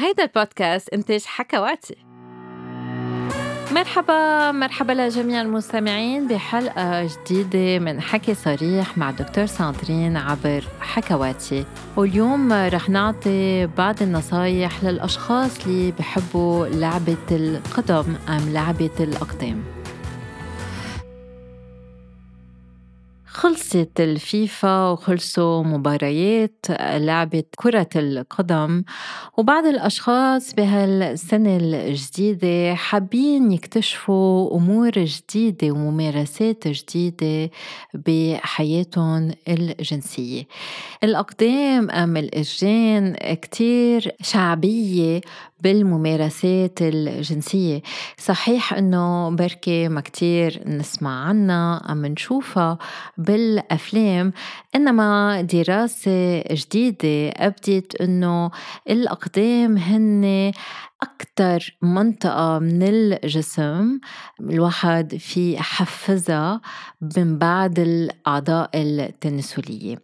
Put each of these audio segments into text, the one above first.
هيدا البودكاست إنتاج حكواتي. مرحبا مرحبا لجميع المستمعين بحلقة جديدة من حكي صريح مع دكتور ساندرين عبر حكواتي. واليوم رح نعطي بعض النصايح للأشخاص اللي بحبوا لعبة القدم أم لعبة الأقدام. خلصت الفيفا وخلصوا مباريات لعبة كرة القدم وبعض الأشخاص بهالسنة الجديدة حابين يكتشفوا أمور جديدة وممارسات جديدة بحياتهم الجنسية. الأقدام أم الإجرين كتير شعبية بالممارسات الجنسية. صحيح أنه بركي ما كتير نسمع عنها أم نشوفها بالأفلام إنما دراسة جديدة أبدت أنه الأقدام هن أكتر منطقة من الجسم الواحد في يحفزها من بعد الأعضاء التناسلية.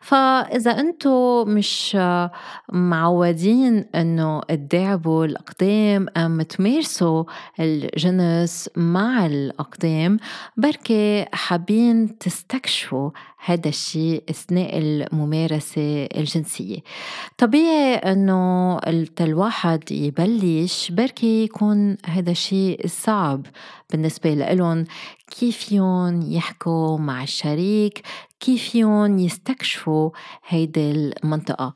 فإذا أنتم مش معودين أنه تداعبوا الأقدام أم تمارسوا الجنس مع الأقدام بركي حابين تستكشفوا هذا الشيء أثناء الممارسة الجنسية. طبيعي أنه الواحد يبلش بركي يكون هذا الشيء صعب بالنسبة لهم كيف يحكوا مع الشريك؟ كيف فيهم يستكشفوا هيدي المنطقة.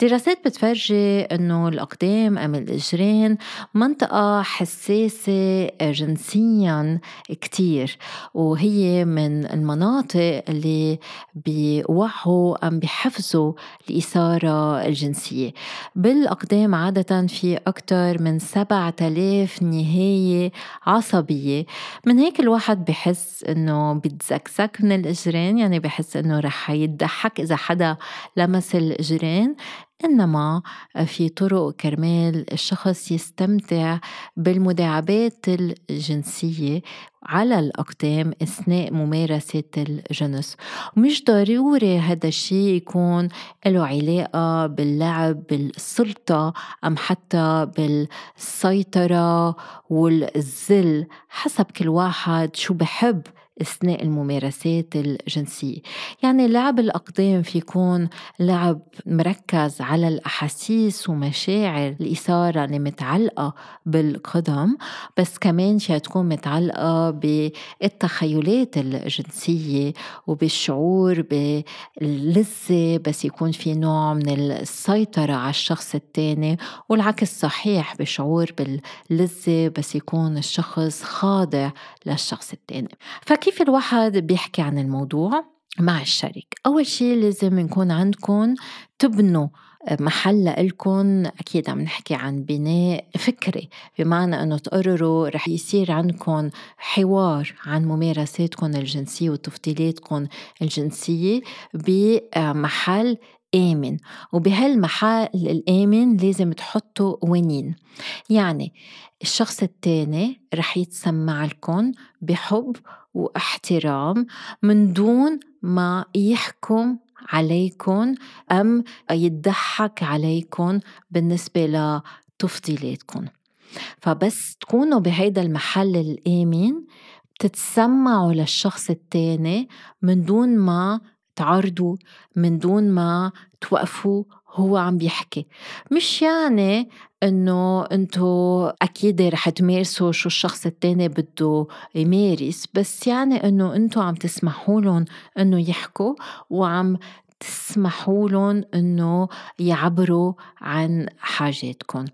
دراسات بتفرجي أنه الأقدام أم الإجرين منطقة حساسة جنسيا كتير وهي من المناطق اللي بيوعوا أم بيحفزوا الإثارة الجنسية. بالأقدام عادة في أكثر من 7000 نهاية عصبية. من هيك الواحد بحس إنه بيتزكزك من الإجرين يعني بحس إنه رح يضحك إذا حدا لمس الإجرين إنما في طرق كرمال الشخص يستمتع بالمداعبات الجنسية على الأقدام أثناء ممارسة الجنس. ومش ضروري هذا الشيء يكون له علاقة باللعب بالسلطة أم حتى بالسيطرة والذل. حسب كل واحد شو بحب أثناء الممارسات الجنسية، يعني لعب الأقدام في يكون لعب مركز على الأحاسيس ومشاعر الإثارة اللي متعلقة بالقدم، بس كمان فيها تكون متعلقة بالتخيلات الجنسية وبالشعور باللذة بس يكون في نوع من السيطرة على الشخص الثاني، والعكس صحيح بشعور باللذة بس يكون الشخص خاضع للشخص الثاني. كيف الواحد بيحكي عن الموضوع مع الشريك؟ أول شيء لازم يكون عندكم تبنوا محل لإلكن أكيد عم نحكي عن بناء فكري بمعنى أنه تقرروا رح يصير عندكم حوار عن ممارساتكم الجنسية وتفضيلاتكم الجنسية بمحل آمن. وبهالمحل الآمن لازم تحطوا قوانين يعني الشخص التاني رح يتسمع لكم بحب واحترام من دون ما يحكم عليكم أم يضحك عليكم بالنسبة لتفضيلاتكم فبس تكونوا بهيدا المحل الآمن بتتسمعوا للشخص التاني من دون ما تعرضوا من دون ما توقفوا هو عم بيحكي. مش يعني إنه أنتو أكيد رح تمارسوا شو الشخص التاني بده يمارس بس يعني إنه أنتو عم تسمحوا لهم إنه يحكوا وعم تسمحوا لهم إنه يعبروا عن حاجاتكم.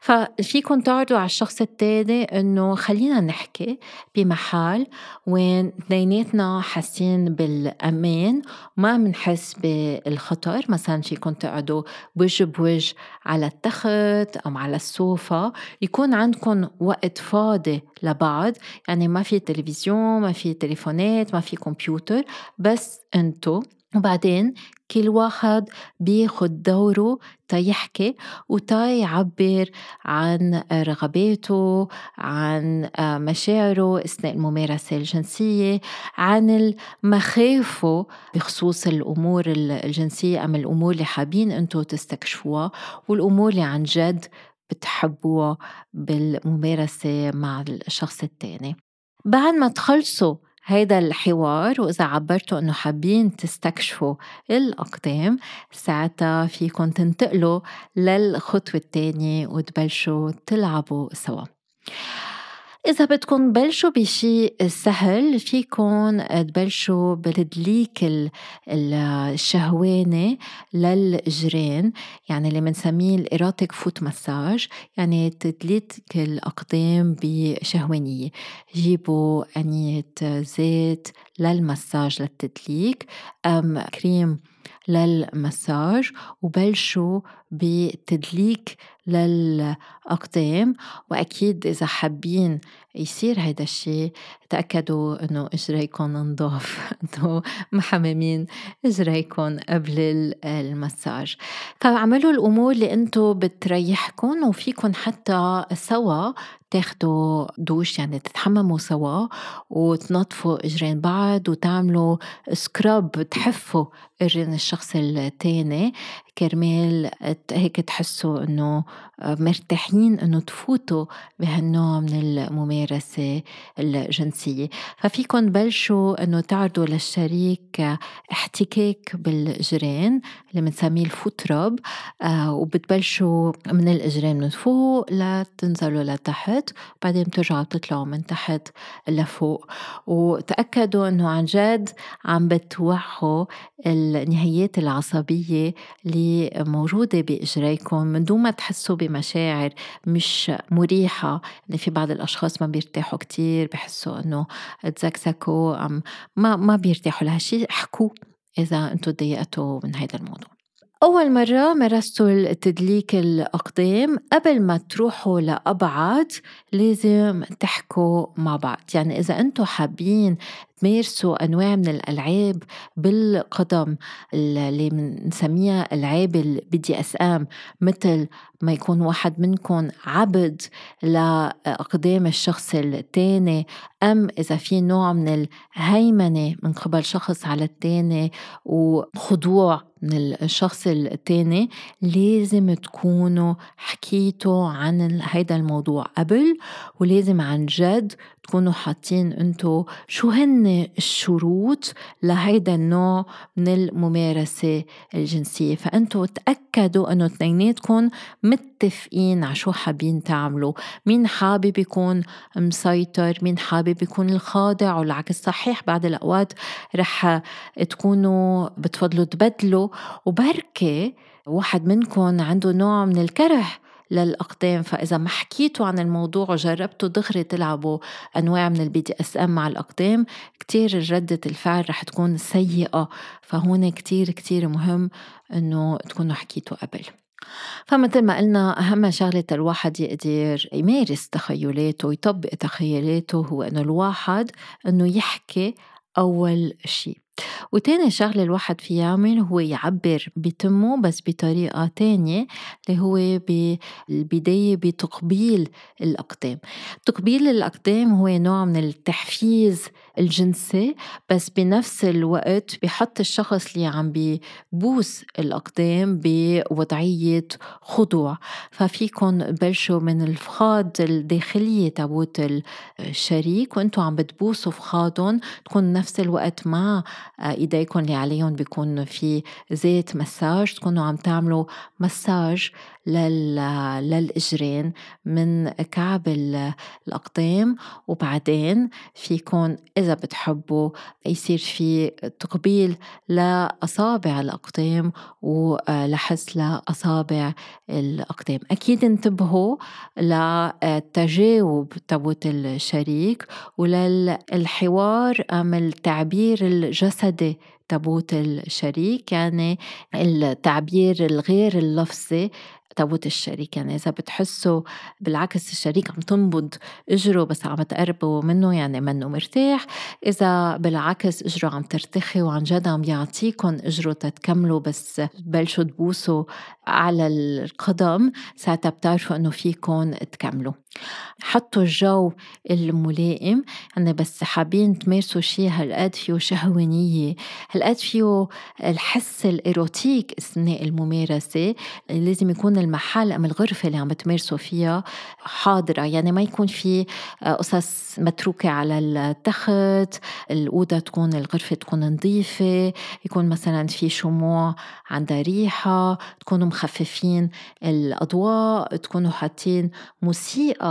ففيكم تعرضوا على الشخص التاني إنه خلينا نحكي بمحل وين اثنيناتنا حاسين بالأمان وما بنحس بالخطر. مثلا فيكم تقعدوا وجه بوجه على التخت أو على السوفا يكون عندكم وقت فاضي لبعض. يعني ما في تلفزيون ما في تليفونات ما في كمبيوتر بس أنتو وبعدين كل واحد بياخد دوره تيحكي وتا يعبر عن رغباته عن مشاعره أثناء الممارسة الجنسية عن مخاوفه بخصوص الأمور الجنسية أم الأمور اللي حابين أنتو تستكشفوها والأمور اللي عن جد بتحبوها بالممارسة مع الشخص التاني. بعد ما تخلصوا هيدا الحوار وإذا عبرتوا إنه حابين تستكشفوا الأقدام ساعتها فيكن تنتقلوا للخطوة التانية وتبلشوا تلعبوا سوا. إذا بدكم تبلشوا بشي سهل فيكم تبلشوا بالتدليك الشهواني للإجرين يعني اللي بنسميه ال erotic foot massage يعني تدليك الأقدام بشهوانية. جيبوا أنينة زيت للمساج للتدليك أم كريم للمساج وبلشوا بتدليك للأقدام وأكيد إذا حابين يصير هيدا الشيء تأكدوا إنه إجريكم نضاف إنه محممين إجريكم قبل المساج. فاعملوا الأمور اللي أنتو بتريحكم وفيكم حتى سوا تاخدوا دوش يعني تتحمموا سوا وتنظفوا اجرين بعض وتعملوا سكراب تحفوا اجرين الشخص التاني. كرمال هيك تحسوا إنه مرتاحين إنه تفوتوا بهالنوع من الممارسة الجنسية. ففيكن بلشوا إنه تعرضوا للشريك احتكاك بالجرين اللي بنسميه الفوترب آه وبتبلشوا من الأجرين من فوق لتنزلوا لتحت بعدين بترجعوا تطلعوا من تحت لفوق. وتأكدوا إنه عن جد عم بتوعوا النهايات العصبية اللي موجودة بإجريكم من دون ما تحسوا بمشاعر مش مريحة. يعني في بعض الأشخاص ما بيرتاحوا كتير بحسوا إنه تزكزكوا ما ما بيرتاحوا لهالشي احكوا إذا أنتم تضايقتوا من هذا الموضوع. أول مرة مارستوا التدليك الأقدام قبل ما تروحوا لأبعد لازم تحكوا مع بعض. يعني إذا أنتم حابين تمارسوا أنواع من الألعاب بالقدم اللي بنسميها ألعاب ال BDSM مثل ما يكون واحد منكم عبد لأقدام الشخص الثاني أم إذا في نوع من الهيمنة من قبل شخص على الثاني وخضوع من الشخص الثاني لازم تكونوا حكيتوا عن هيدا الموضوع قبل ولازم عن جد تكونوا حاطين انتو شو هن الشروط لهيدا النوع من الممارسة الجنسية؟ فأنتو تأكدوا أنه اثنيناتكم متفقين على شو حابين تعملوا. مين حابب يكون مسيطر؟ مين حابب يكون الخاضع؟ والعكس صحيح بعد الأوقات رح تكونوا بتفضلوا تبدلوا. وبركي واحد منكم عنده نوع من الكره للأقدام. فإذا ما حكيتوا عن الموضوع وجربتوا دغري تلعبوا أنواع من ال BDSM مع الأقدام كتير ردة الفعل رح تكون سيئة. فهون كتير كتير مهم إنه تكونوا حكيتوا قبل. فمثل ما قلنا أهم شغلة الواحد يقدر يمارس تخيلاته ويطبق تخيلاته هو إنه الواحد إنه يحكي أول شيء وتاني شغلة الواحد في يعمل هو يعبر بتمه بس بطريقة تانية اللي هو بالبداية بتقبيل الأقدام. تقبيل الأقدام هو نوع من التحفيز الجنسي بس بنفس الوقت بحط الشخص اللي عم بيبوس الأقدام بوضعية خضوع. ففيكن بلشوا من الفخاد الداخلية تابوت الشريك وانتو عم بتبوسوا فخادهم تكون نفس الوقت مع ايديكم اللي عليهم بيكون في زيت مساج تكونوا عم تعملوا مساج لل... للإجرين من كعب الأقدام. وبعدين فيكم إذا بتحبوا يصير في تقبيل لأصابع الأقدام ولحس لأصابع الأقدام. أكيد انتبهوا للتجاوب تبوت الشريك وللحوار أم التعبير الجسدي تبوت الشريك يعني التعبير الغير اللفظي تابوت الشريك. يعني إذا بتحسوا بالعكس الشريك عم تنبض إجره بس عم تقربوا منه يعني منه مرتاح. إذا بالعكس إجره عم ترتخي وعن جد عم يعطيكم إجره تتكملوا بس بلشوا تبوسوا على القدم ساعتها بتعرفوا إنه فيكم تكملوا. حطوا الجو الملائم. يعني بس حابين تمارسوا شيء هالقد فيه شهوانية هالقد فيه الحس الإيروتيك أثناء الممارسة. لازم يكون المحل أم الغرفة اللي عم بتمارسوا فيها حاضرة. يعني ما يكون في قصص متروكة على التخت الأوضة تكون الغرفة تكون نظيفة يكون مثلا في شموع عندها ريحة تكونوا مخففين الأضواء تكونوا حاطين موسيقى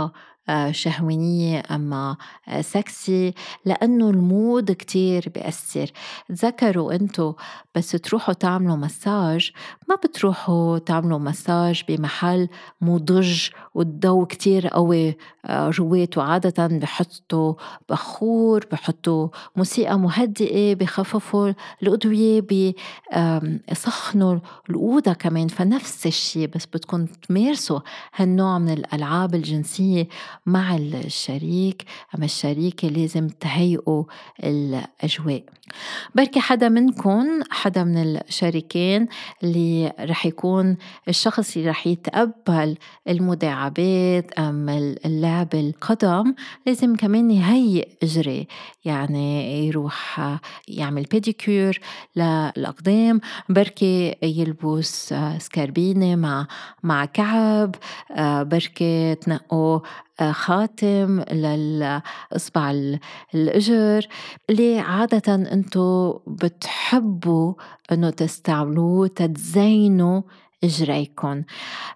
آه، شهوانية أما آه، سكسي لأنه ال mood كتير بيأثر. تذكروا أنتوا بس تروحوا تعملوا مساج ما بتروحوا تعملوا مساج بمحل مضج والضوء كتير قوي جواته عادة بحطوا بخور بحطوا موسيقى مهدئة بخففوا الأضوية بيسخنوا الأوضة كمان فنفس الشيء بس بدكم تمارسوا هالنوع من الألعاب الجنسية مع الشريك أما الشريكة لازم تهيئوا الأجواء. بركي حدا منكم حدا من الشريكين اللي رح يكون الشخص اللي رح يتقبل المداعبات أم اللعب القدم لازم كمان يهيئ إجري. يعني يروح يعمل بيديكير للأقدام بركي يلبس سكاربينة مع مع كعب بركي تنقوا خاتم للإصبع الإجر اللي عادة أنتو بتحبوا أنه تستعملوه تتزينوا إجريكم.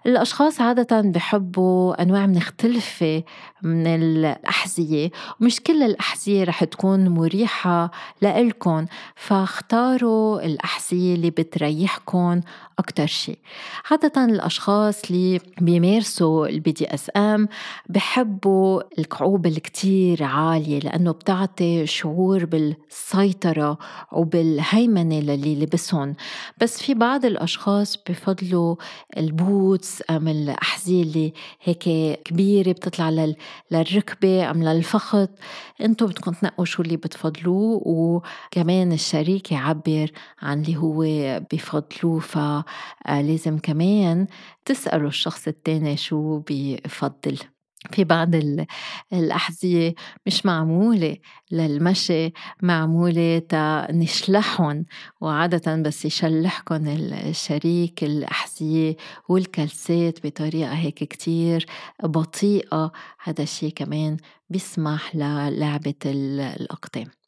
الأشخاص عادة بحبوا أنواع مختلفة من الأحذية ومش كل الأحذية رح تكون مريحة لإلكن فاختاروا الأحذية اللي بتريحكن أكتر شيء عادة الأشخاص اللي بيمارسوا ال BDSM بحبوا الكعوب الكتير عالية لأنه بتعطي شعور بالسيطرة وبالهيمنة للي لبسهم. بس في بعض الأشخاص بفضلوا البوتس أم الأحذية اللي هيك كبيرة بتطلع للركبة أم للفخذ. انتو بدكم تنقوا شو اللي بتفضلوه وكمان الشريك يعبر عن اللي هو بفضلوه. فلازم كمان تسألوا الشخص التاني شو بفضل في بعض الأحذية مش معمولة للمشي معمولة تا نشلحهم وعادة بس يشلحكن الشريك الأحذية والكلسات بطريقة هيك كتير بطيئة. هذا الشي كمان بيسمح للعبة الأقدام.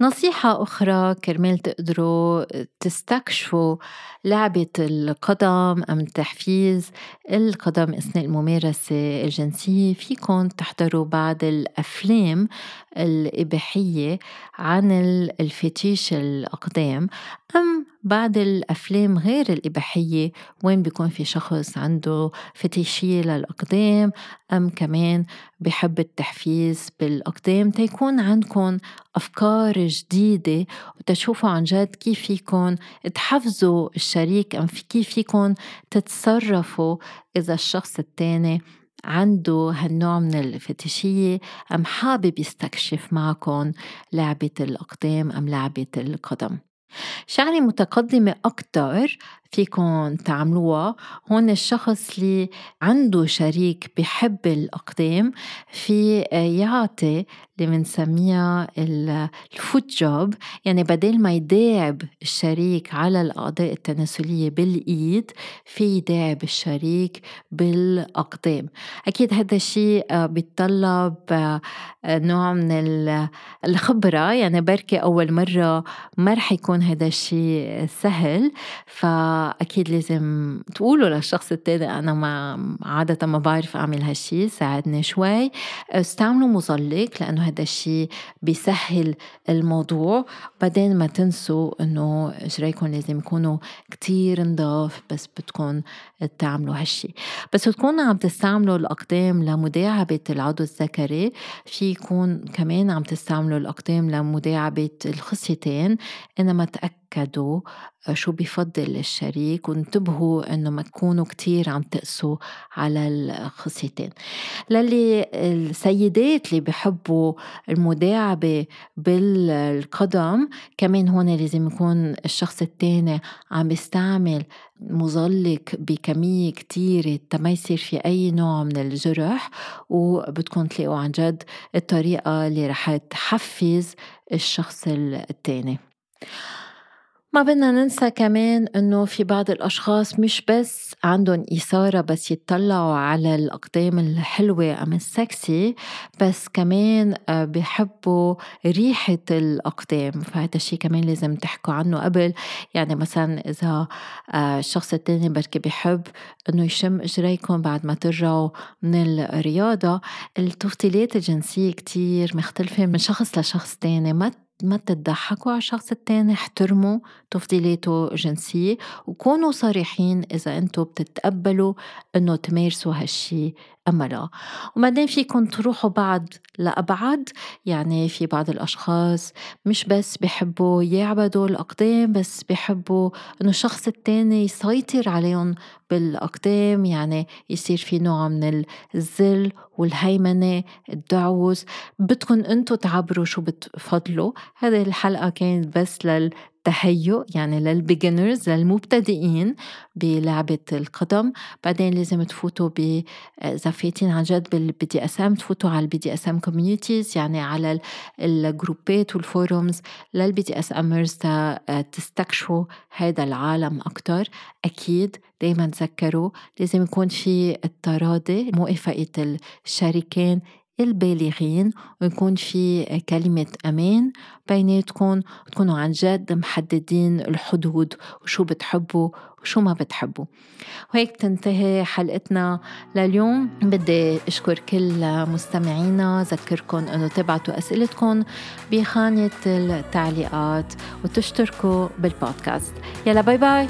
نصيحة أخرى كرمال تقدروا تستكشفوا لعبة القدم أم تحفيز القدم أثناء الممارسة الجنسية فيكن تحضروا بعض الأفلام الإباحية عن الفتيش الأقدام أم بعد الأفلام غير الإباحية وين بيكون في شخص عنده فتيشية للأقدام أم كمان بحب التحفيز بالأقدام تيكون عندكم أفكار جديدة وتشوفوا عن جد كيف فيكم تحفزوا الشريك أم كيف فيكم تتصرفوا إذا الشخص التاني عنده هالنوع من الفتشية أم حابب يستكشف معكم لعبة الأقدام أم لعبة القدم. شغلة متقدمة أكتر فيكن تعملوها. هون الشخص اللي عنده شريك بحب الأقدام في يعطي اللي بنسميها الفوت جوب يعني بدل ما يداعب الشريك على الأعضاء التناسلية بالإيد في يداعب الشريك بالأقدام. أكيد هذا الشيء بيتطلب نوع من الخبرة. يعني بركي أول مرة ما رح يكون هذا الشيء سهل. ف أكيد لازم تقولوا للشخص التاني أنا ما عادة ما بعرف أعمل هالشي ساعدني شوي. استعملوا مظلق لأنه هذا الشي بيسهل الموضوع. بعدين ما تنسوا إنه إجريكم لازم يكونوا كتير نضاف بس بدكم تعملوا هالشي. بس تكونوا عم تستعملوا الأقدام لمداعبة العضو الذكري. في يكون كمان عم تستعملوا الأقدام لمداعبة الخصيتين. إنما تأكدوا شو بفضل الشريك وانتبهوا إنه ما تكونوا كتير عم تقسوا على الخصيتين. للي السيدات اللي بحبوا المداعبة بالقدم كمان هون لازم يكون الشخص التاني عم يستعمل مظلق بكمية كتيرة ما يصير في أي نوع من الجرح وبدكم تلاقوا عن جد الطريقة اللي رح تحفز الشخص التاني. ما بدنا ننسى كمان إنه في بعض الأشخاص مش بس عندهم إثارة بس يتطلعوا على الأقدام الحلوة أم السكسي بس كمان آه، بحبوا ريحة الأقدام. فهذا الشيء كمان لازم تحكوا عنه. قبل يعني مثلا إذا آه، الشخص التاني بركي بحب إنه يشم إجريكم بعد ما ترجعوا من الرياضة التفضيلات الجنسية كتير مختلفة من شخص لشخص تاني. ما ما تضحكوا على الشخص التاني احترموا تفضيلاته الجنسية وكونوا صريحين إذا أنتوا بتتقبلوا إنه تمارسوا هالشي أما لا وبعدين فيكم تروحوا بعد لأبعد يعني في بعض الأشخاص مش بس بحبوا يعبدوا الأقدام بس بحبوا إنه الشخص التاني يسيطر عليهم بالأقدام يعني يصير في نوع من الذل والهيمنة الدعوس بدكم أنتو تعبروا شو بتفضلوا. هذه الحلقة كانت بس لل تهيؤ يعني للبيجنرز للمبتدئين بلعبة القدم. بعدين لازم تفوتوا ب إذا فايتين عن جد بال BDSM تفوتوا على ال BDSM communities يعني على الجروبات وال forums لل BDSMers تستكشفوا هذا العالم أكتر. أكيد دايما تذكروا لازم يكون في التراضي موافقة الشريكين البالغين ويكون في كلمة أمان بيناتكم وتكونوا عن جد محددين الحدود وشو بتحبوا وشو ما بتحبوا. وهيك تنتهي حلقتنا لليوم. بدي أشكر كل مستمعينا ذكركم أنه تبعتوا أسئلتكم بخانة التعليقات وتشتركوا بالبودكاست. يلا باي باي.